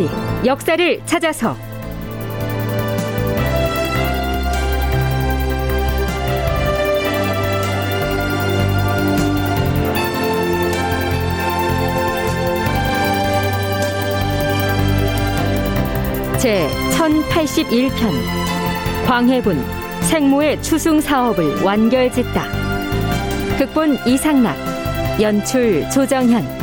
다큐멘터리 역사를 찾아서. 제 1081편 광해군 생모의 추승 사업을 완결짓다. 극본 이상락 연출 조정현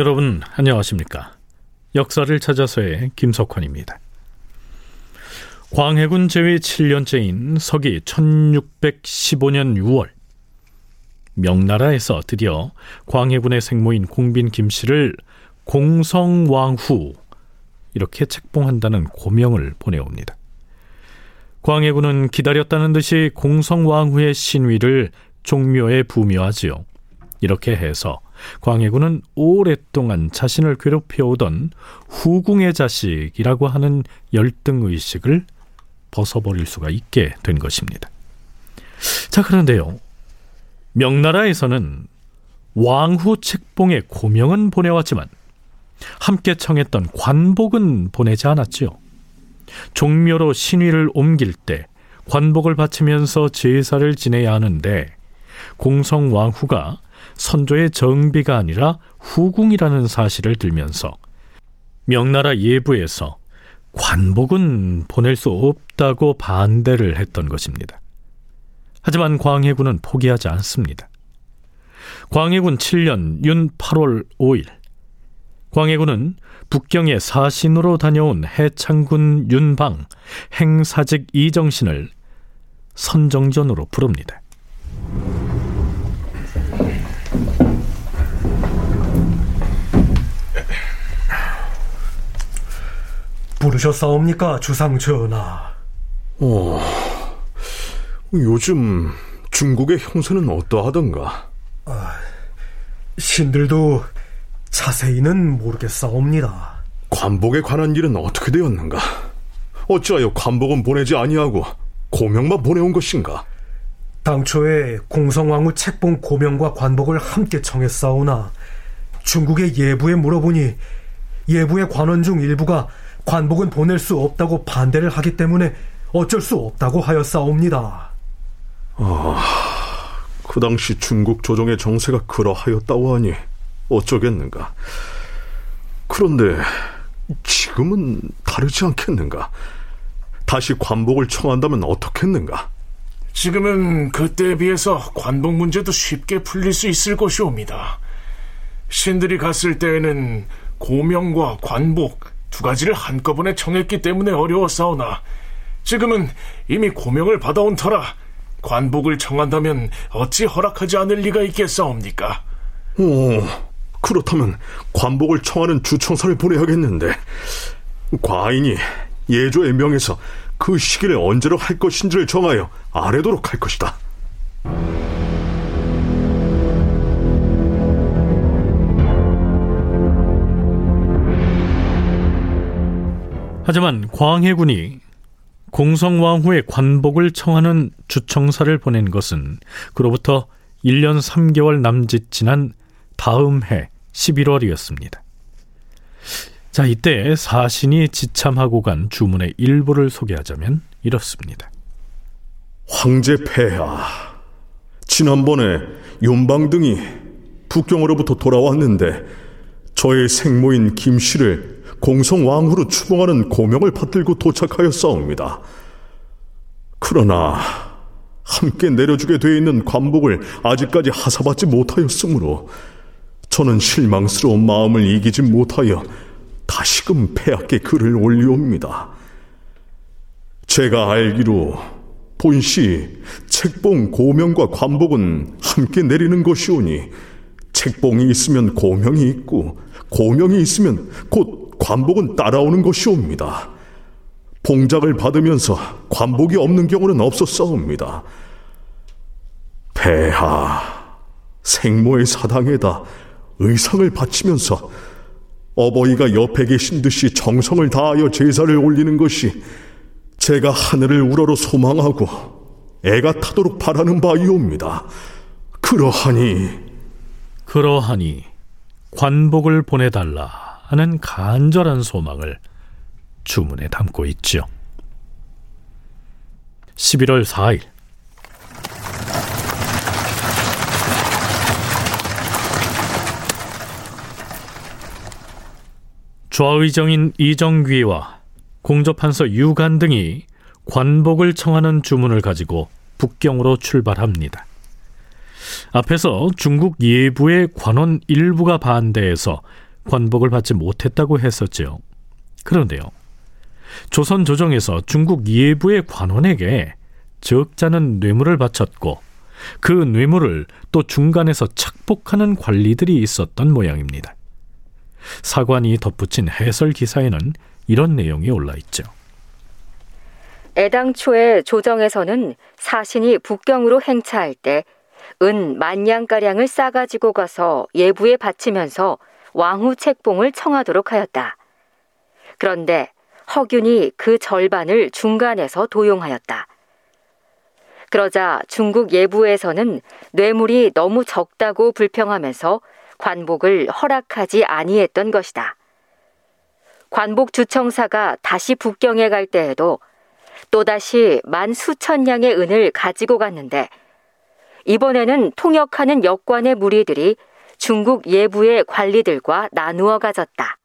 여러분 안녕하십니까? 역사를 찾아서의 김석환입니다. 광해군 제위 7년째인 서기 1615년 6월 명나라에서 드디어 광해군의 생모인 공빈 김씨를 공성왕후 이렇게 책봉한다는 고명을 보내옵니다. 광해군은 기다렸다는 듯이 공성왕후의 신위를 종묘에 부묘하지요. 이렇게 해서 광해군은 오랫동안 자신을 괴롭혀오던 후궁의 자식이라고 하는 열등의식을 벗어버릴 수가 있게 된 것입니다. 자, 그런데요. 명나라에서는 왕후 책봉의 고명은 보내왔지만 함께 청했던 관복은 보내지 않았지요. 종묘로 신위를 옮길 때 관복을 바치면서 제사를 지내야 하는데 공성 왕후가 선조의 정비가 아니라 후궁이라는 사실을 들면서 명나라 예부에서 관복은 보낼 수 없다고 반대를 했던 것입니다. 하지만 광해군은 포기하지 않습니다. 광해군 7년 윤 8월 5일 광해군은 북경의 사신으로 다녀온 해창군 윤방 행사직 이정신을 선정전으로 부릅니다. 부르셨사옵니까, 주상 전하? 어, 요즘 중국의 형세는 어떠하던가? 아, 신들도 자세히는 모르겠사옵니다. 관복에 관한 일은 어떻게 되었는가? 어찌하여 관복은 보내지 아니하고 고명만 보내온 것인가? 당초에 공성왕후 책봉 고명과 관복을 함께 청했사오나 중국의 예부에 물어보니 예부의 관원 중 일부가 관복은 보낼 수 없다고 반대를 하기 때문에 어쩔 수 없다고 하였사옵니다. 아, 그 당시 중국 조정의 정세가 그러하였다고 하니 어쩌겠는가. 그런데 지금은 다르지 않겠는가? 다시 관복을 청한다면 어떻겠는가? 지금은 그때에 비해서 관복 문제도 쉽게 풀릴 수 있을 것이옵니다. 신들이 갔을 때에는 고명과 관복 두 가지를 한꺼번에 청했기 때문에 어려웠사오나 지금은 이미 고명을 받아온 터라 관복을 청한다면 어찌 허락하지 않을 리가 있겠사옵니까? 오, 그렇다면 관복을 청하는 주청사를 보내야겠는데 과인이 예조의 명에서 그 시기를 언제로 할 것인지를 정하여 아래도록 할 것이다. 하지만 광해군이 공성왕후의 관복을 청하는 주청사를 보낸 것은 그로부터 1년 3개월 남짓 지난 다음 해 11월이었습니다. 자, 이때 사신이 지참하고 간 주문의 일부를 소개하자면 이렇습니다. 황제 폐하, 지난번에 윤방 등이 북경으로부터 돌아왔는데 저의 생모인 김씨를 공성 왕후로 추봉하는 고명을 받들고 도착하였사옵니다. 그러나 함께 내려주게 되어 있는 관복을 아직까지 하사받지 못하였으므로 저는 실망스러운 마음을 이기지 못하여 다시금 폐하께 글을 올리옵니다. 제가 알기로 본시 책봉 고명과 관복은 함께 내리는 것이오니 책봉이 있으면 고명이 있고 고명이 있으면 곧 관복은 따라오는 것이옵니다. 봉작을 받으면서 관복이 없는 경우는 없었사옵니다. 폐하, 생모의 사당에다 의상을 바치면서 어버이가 옆에 계신 듯이 정성을 다하여 제사를 올리는 것이 제가 하늘을 우러러 소망하고 애가 타도록 바라는 바이옵니다. 그러하니 그러하니 관복을 보내달라 하는 간절한 소망을 주문에 담고 있죠. 11월 4일 좌의정인 이정귀와 공조판서 유간 등이 관복을 청하는 주문을 가지고 북경으로 출발합니다. 앞에서 중국 예부의 관원 일부가 반대해서 관복을 받지 못했다고 했었죠. 그런데요. 조선 조정에서 중국 예부의 관원에게 적잖은 뇌물을 바쳤고 그 뇌물을 또 중간에서 착복하는 관리들이 있었던 모양입니다. 사관이 덧붙인 해설 기사에는 이런 내용이 올라 있죠. 애당초에 조정에서는 사신이 북경으로 행차할 때 은 만냥가량을 싸가지고 가서 예부에 바치면서 왕후 책봉을 청하도록 하였다. 그런데 허균이 그 절반을 중간에서 도용하였다. 그러자 중국 예부에서는 뇌물이 너무 적다고 불평하면서 관복을 허락하지 아니했던 것이다. 관복 주청사가 다시 북경에 갈 때에도 또다시 만 수천 냥의 은을 가지고 갔는데 이번에는 통역하는 역관의 무리들이 중국 예부의 관리들과 나누어 가졌다.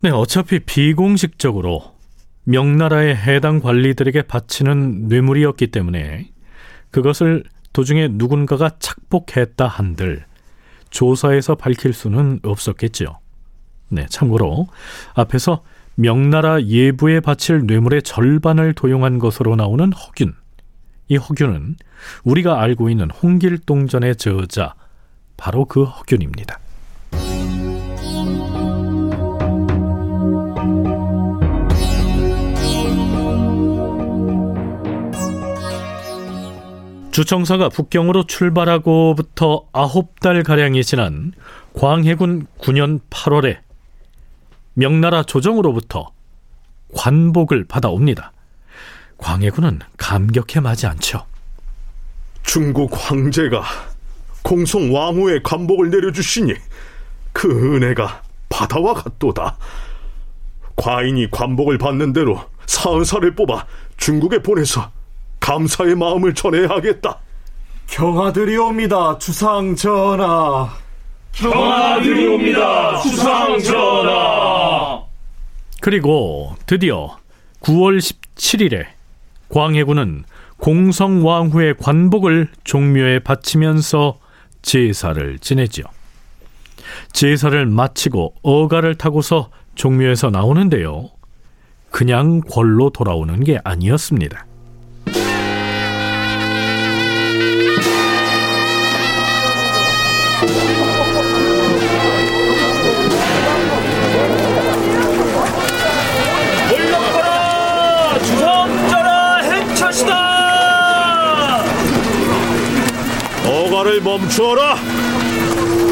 네, 어차피 비공식적으로 명나라의 해당 관리들에게 바치는 뇌물이었기 때문에 그것을 도중에 누군가가 착복했다 한들 조사에서 밝힐 수는 없었겠지요. 네, 참고로 앞에서 명나라 예부에 바칠 뇌물의 절반을 도용한 것으로 나오는 허균. 이 허균은 우리가 알고 있는 홍길동전의 저자 바로 그 허균입니다. 주청사가 북경으로 출발하고부터 아홉 달 가량이 지난 광해군 9년 8월에 명나라 조정으로부터 관복을 받아옵니다. 광해군은 감격해 마지 않죠. 중국 황제가 공성 왕후의 관복을 내려주시니 그 은혜가 바다와 같도다. 과인이 관복을 받는 대로 사은사를 뽑아 중국에 보내서 감사의 마음을 전해야 하겠다. 경하드리옵니다, 주상 전하. 경하드리옵니다, 주상 전하. 그리고 드디어 9월 17일에 광해군은 공성왕후의 관복을 종묘에 바치면서 제사를 지내지요. 제사를 마치고 어가를 타고서 종묘에서 나오는데요. 그냥 궐로 돌아오는 게 아니었습니다. 어가를 멈추어라!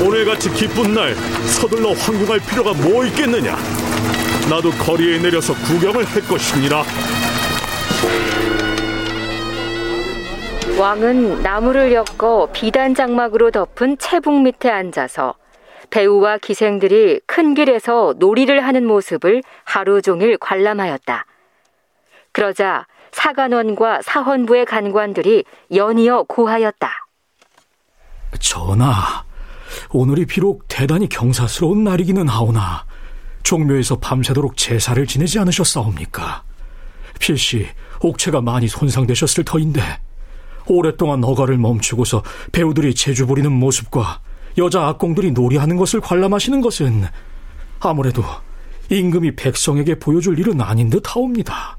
오늘같이 기쁜 날 서둘러 황궁할 필요가 뭐 있겠느냐? 나도 거리에 내려서 구경을 할 것이니라. 왕은 나무를 엮어 비단 장막으로 덮은 채북 밑에 앉아서 배우와 기생들이 큰 길에서 놀이를 하는 모습을 하루 종일 관람하였다. 그러자 사관원과 사헌부의 간관들이 연이어 고하였다. 전하, 오늘이 비록 대단히 경사스러운 날이기는 하오나 종묘에서 밤새도록 제사를 지내지 않으셨사옵니까? 필시 옥체가 많이 손상되셨을 터인데 오랫동안 어가를 멈추고서 배우들이 제주 부리는 모습과 여자 악공들이 놀이하는 것을 관람하시는 것은 아무래도 임금이 백성에게 보여줄 일은 아닌 듯 하옵니다.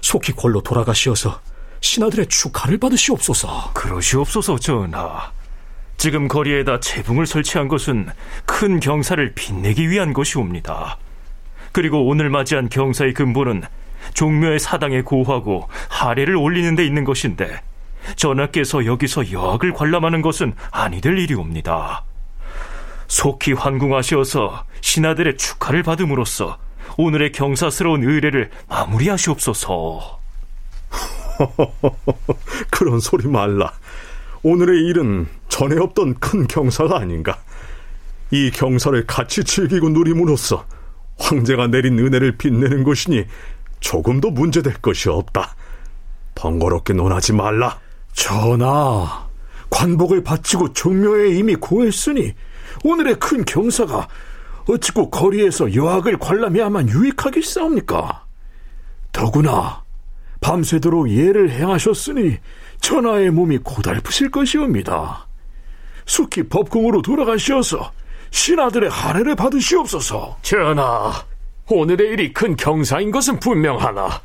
속히 궐로 돌아가시어서 신하들의 축하를 받으시옵소서. 그러시옵소서 전하. 지금 거리에다 채붕을 설치한 것은 큰 경사를 빛내기 위한 것이옵니다. 그리고 오늘 맞이한 경사의 근본은 종묘의 사당에 고하고 하례를 올리는 데 있는 것인데 전하께서 여기서 여학을 관람하는 것은 아니 될 일이옵니다. 속히 환궁하시어서 신하들의 축하를 받음으로써 오늘의 경사스러운 의례를 마무리하시옵소서. 그런 소리 말라. 오늘의 일은 전에 없던 큰 경사가 아닌가. 이 경사를 같이 즐기고 누림으로써 황제가 내린 은혜를 빛내는 것이니 조금도 문제될 것이 없다. 번거롭게 논하지 말라. 전하, 관복을 바치고 종묘에 이미 고했으니 오늘의 큰 경사가 어찌고 거리에서 여학을 관람해야만 유익하겠사옵니까? 더구나 밤새도록 예를 행하셨으니 전하의 몸이 고달프실 것이옵니다. 숙히 법궁으로 돌아가시어서 신하들의 할애를 받으시옵소서. 전하, 오늘의 일이 큰 경사인 것은 분명하나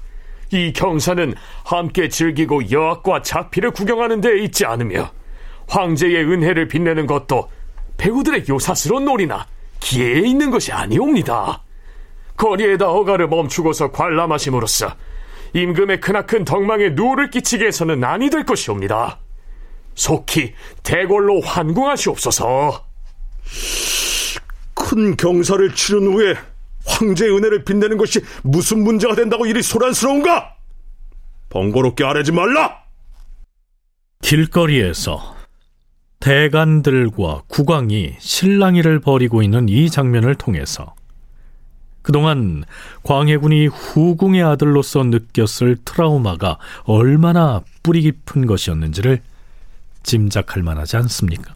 이 경사는 함께 즐기고 여학과 자피를 구경하는 데 있지 않으며 황제의 은혜를 빛내는 것도 배우들의 요사스러운 놀이나 기회에 있는 것이 아니옵니다. 거리에다 어가를 멈추고서 관람하심으로써 임금의 크나큰 덕망에 누를 끼치게 해서는 아니 될 것이옵니다. 속히 대궐로 환궁하시옵소서. 큰 경사를 치른 후에 황제의 은혜를 빛내는 것이 무슨 문제가 된다고 이리 소란스러운가? 번거롭게 아뢰지 말라! 길거리에서 대간들과 국왕이 실랑이를 벌이고 있는 이 장면을 통해서 그동안 광해군이 후궁의 아들로서 느꼈을 트라우마가 얼마나 뿌리 깊은 것이었는지를 짐작할 만하지 않습니까?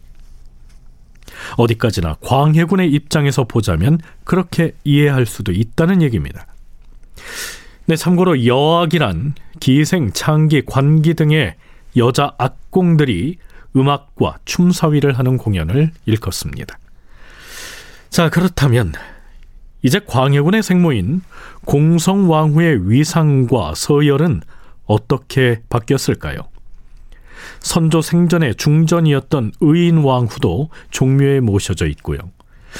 어디까지나 광해군의 입장에서 보자면 그렇게 이해할 수도 있다는 얘기입니다. 네, 참고로 여악이란 기생, 창기, 관기 등의 여자 악공들이 음악과 춤사위를 하는 공연을 일컫습니다. 자, 그렇다면 이제 광해군의 생모인 공성왕후의 위상과 서열은 어떻게 바뀌었을까요? 선조 생전의 중전이었던 의인왕후도 종묘에 모셔져 있고요.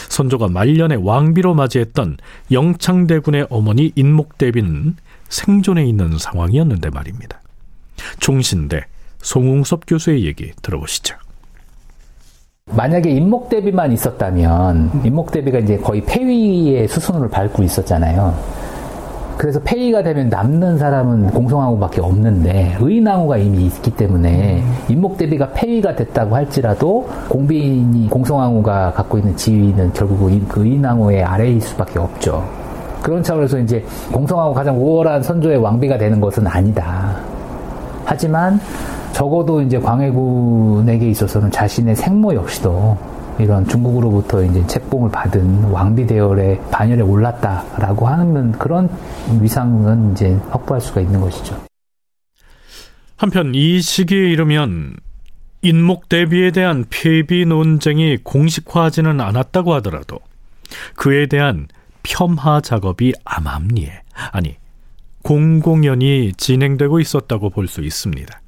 선조가 말년에 왕비로 맞이했던 영창대군의 어머니 인목대비는 생존해 있는 상황이었는데 말입니다. 종신대 송웅섭 교수의 얘기 들어보시죠. 만약에 인목대비만 있었다면 인목대비가 이제 거의 폐위의 수순을 밟고 있었잖아요. 그래서 폐위가 되면 남는 사람은 공성왕후밖에 없는데 의인왕후가 이미 있기 때문에 인목대비가 폐위가 됐다고 할지라도 공비인이 공성왕후가 갖고 있는 지위는 결국 그 의인왕후의 아래일 수밖에 없죠. 그런 차원에서 이제 공성왕후 가장 우월한 선조의 왕비가 되는 것은 아니다. 하지만 적어도 이제 광해군에게 있어서는 자신의 생모 역시도 이런 중국으로부터 이제 책봉을 받은 왕비 대열의 반열에 올랐다라고 하는 그런 위상은 이제 확보할 수가 있는 것이죠. 한편 이 시기에 이르면 인목 대비에 대한 폐비 논쟁이 공식화하지는 않았다고 하더라도 그에 대한 폄하 작업이 암암리에 아니 공공연히 진행되고 있었다고 볼 수 있습니다.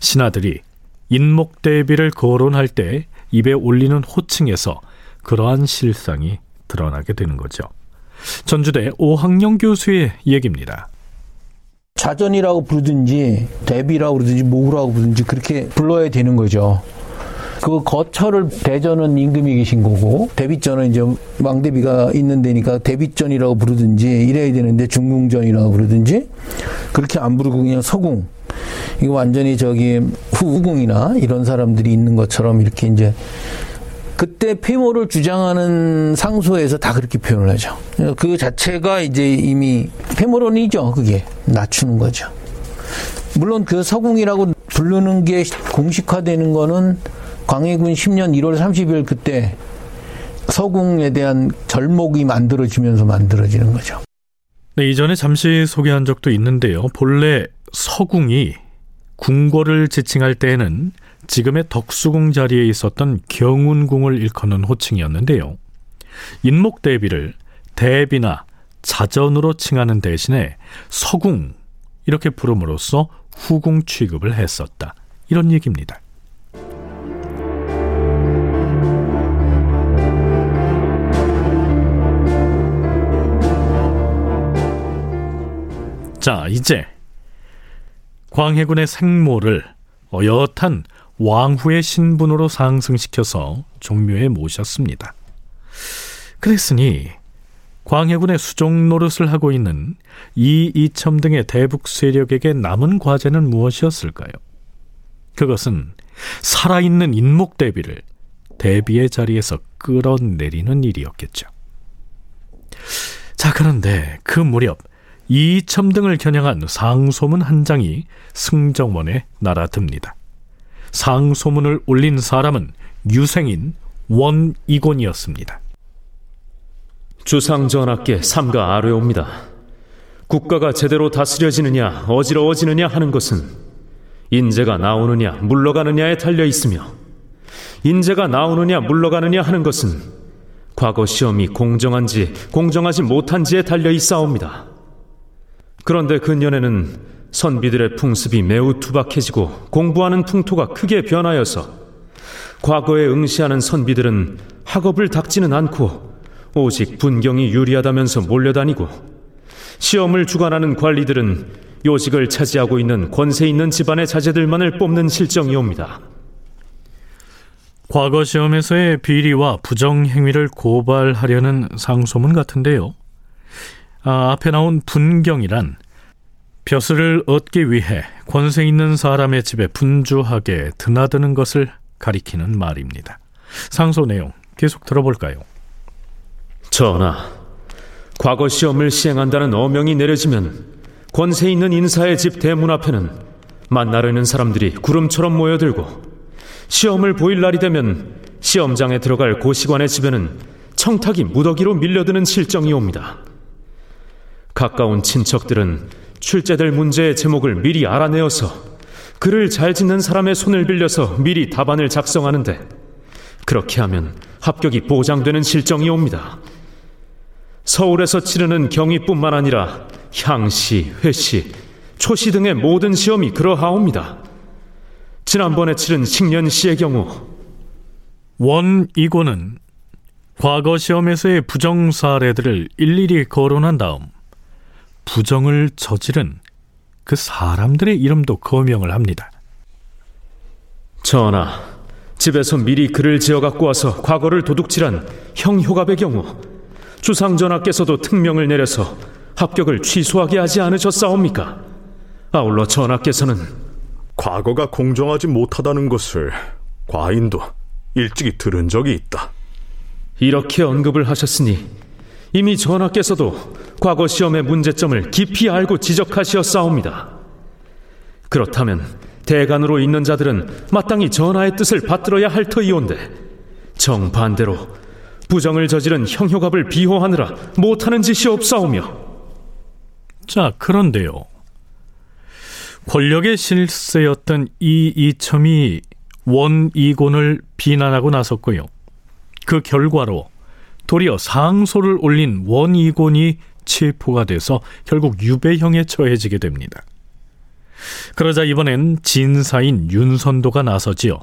신하들이 인목 대비를 거론할 때 입에 올리는 호칭에서 그러한 실상이 드러나게 되는 거죠. 전주대 오학영 교수의 얘기입니다. 자전이라고 부르든지 대비라고 그러든지 모후라고 부르든지 그렇게 불러야 되는 거죠. 그 거처를 대전은 임금이 계신 거고 대비전은 이제 왕대비가 있는 데니까 대비전이라고 부르든지 이래야 되는데 중궁전이라고 부르든지 그렇게 안 부르고 그냥 서궁 이거 완전히 저기 후궁이나 이런 사람들이 있는 것처럼 이렇게 이제 그때 폐모를 주장하는 상소에서 다 그렇게 표현을 하죠. 그 자체가 이제 이미 폐모론이죠. 그게 낮추는 거죠. 물론 그 서궁이라고 부르는 게 공식화되는 거는 광해군 10년 1월 30일 그때 서궁에 대한 절목이 만들어지면서 만들어지는 거죠. 네, 이전에 잠시 소개한 적도 있는데요. 본래 서궁이 궁궐을 지칭할 때에는 지금의 덕수궁 자리에 있었던 경운궁을 일컫는 호칭이었는데요. 인목 대비를 대비나 자전으로 칭하는 대신에 서궁 이렇게 부름으로써 후궁 취급을 했었다. 이런 얘기입니다. 자, 이제 광해군의 생모를 어엿한 왕후의 신분으로 상승시켜서 종묘에 모셨습니다. 그랬으니 광해군의 수종 노릇을 하고 있는 이 이첨 등의 대북 세력에게 남은 과제는 무엇이었을까요? 그것은 살아있는 인목 대비를 대비의 자리에서 끌어내리는 일이었겠죠. 자, 그런데 그 무렵 이첨 등을 겨냥한 상소문 한 장이 승정원에 날아듭니다. 상소문을 올린 사람은 유생인 원이곤이었습니다. 주상 전하께 삼가 아뢰옵니다. 국가가 제대로 다스려지느냐 어지러워지느냐 하는 것은 인재가 나오느냐 물러가느냐에 달려 있으며 인재가 나오느냐 물러가느냐 하는 것은 과거 시험이 공정한지 공정하지 못한지에 달려 있사옵니다. 그런데 근년에는 선비들의 풍습이 매우 투박해지고 공부하는 풍토가 크게 변하여서 과거에 응시하는 선비들은 학업을 닥지는 않고 오직 분경이 유리하다면서 몰려다니고 시험을 주관하는 관리들은 요직을 차지하고 있는 권세 있는 집안의 자제들만을 뽑는 실정이옵니다. 과거 시험에서의 비리와 부정 행위를 고발하려는 상소문 같은데요. 아, 앞에 나온 분경이란 벼슬을 얻기 위해 권세 있는 사람의 집에 분주하게 드나드는 것을 가리키는 말입니다. 상소 내용 계속 들어볼까요? 전하, 과거 시험을 시행한다는 어명이 내려지면 권세 있는 인사의 집 대문 앞에는 만나려는 사람들이 구름처럼 모여들고 시험을 보일 날이 되면 시험장에 들어갈 고시관의 집에는 청탁이 무더기로 밀려드는 실정이 옵니다. 가까운 친척들은 출제될 문제의 제목을 미리 알아내어서 글을 잘 짓는 사람의 손을 빌려서 미리 답안을 작성하는데 그렇게 하면 합격이 보장되는 실정이 옵니다. 서울에서 치르는 경위뿐만 아니라 향시, 회시, 초시 등의 모든 시험이 그러하옵니다. 지난번에 치른 식년시의 경우 원 이고는 과거 시험에서의 부정 사례들을 일일이 거론한 다음 부정을 저지른 그 사람들의 이름도 거명을 합니다. 전하, 집에서 미리 글을 지어 갖고 와서 과거를 도둑질한 형효갑의 경우 주상 전하께서도 특명을 내려서 합격을 취소하게 하지 않으셨사옵니까? 아울러 전하께서는 과거가 공정하지 못하다는 것을 과인도 일찍이 들은 적이 있다. 이렇게 언급을 하셨으니 이미 전하께서도 과거 시험의 문제점을 깊이 알고 지적하시었사옵니다. 그렇다면 대간으로 있는 자들은 마땅히 전하의 뜻을 받들어야 할 터이온데 정반대로 부정을 저지른 형효갑을 비호하느라 못하는 짓이 없사오며. 자 그런데요. 권력의 실세였던 이 이첨이 원이곤을 비난하고 나섰고요. 그 결과로 도리어 상소를 올린 원이곤이 체포가 돼서 결국 유배형에 처해지게 됩니다. 그러자 이번엔 진사인 윤선도가 나서지요.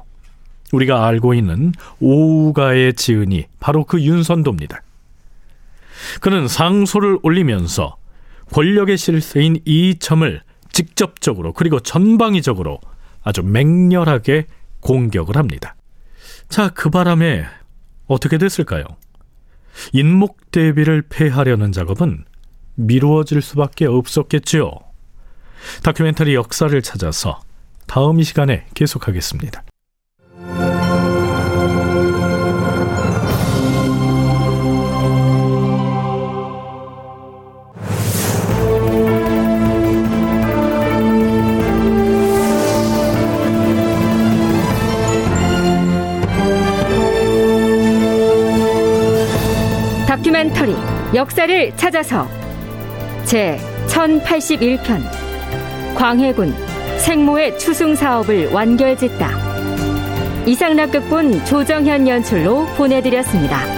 우리가 알고 있는 오우가의 지은이 바로 그 윤선도입니다. 그는 상소를 올리면서 권력의 실세인 이첨을 직접적으로 그리고 전방위적으로 아주 맹렬하게 공격을 합니다. 자, 그 바람에 어떻게 됐을까요? 인목 대비를 폐하려는 작업은 미루어질 수밖에 없었겠지요. 다큐멘터리 역사를 찾아서 다음 이 시간에 계속하겠습니다. 다큐멘터리 역사를 찾아서 제 1081편 광해군 생모의 추승 사업을 완결짓다. 이상락극본 조정현 연출로 보내드렸습니다.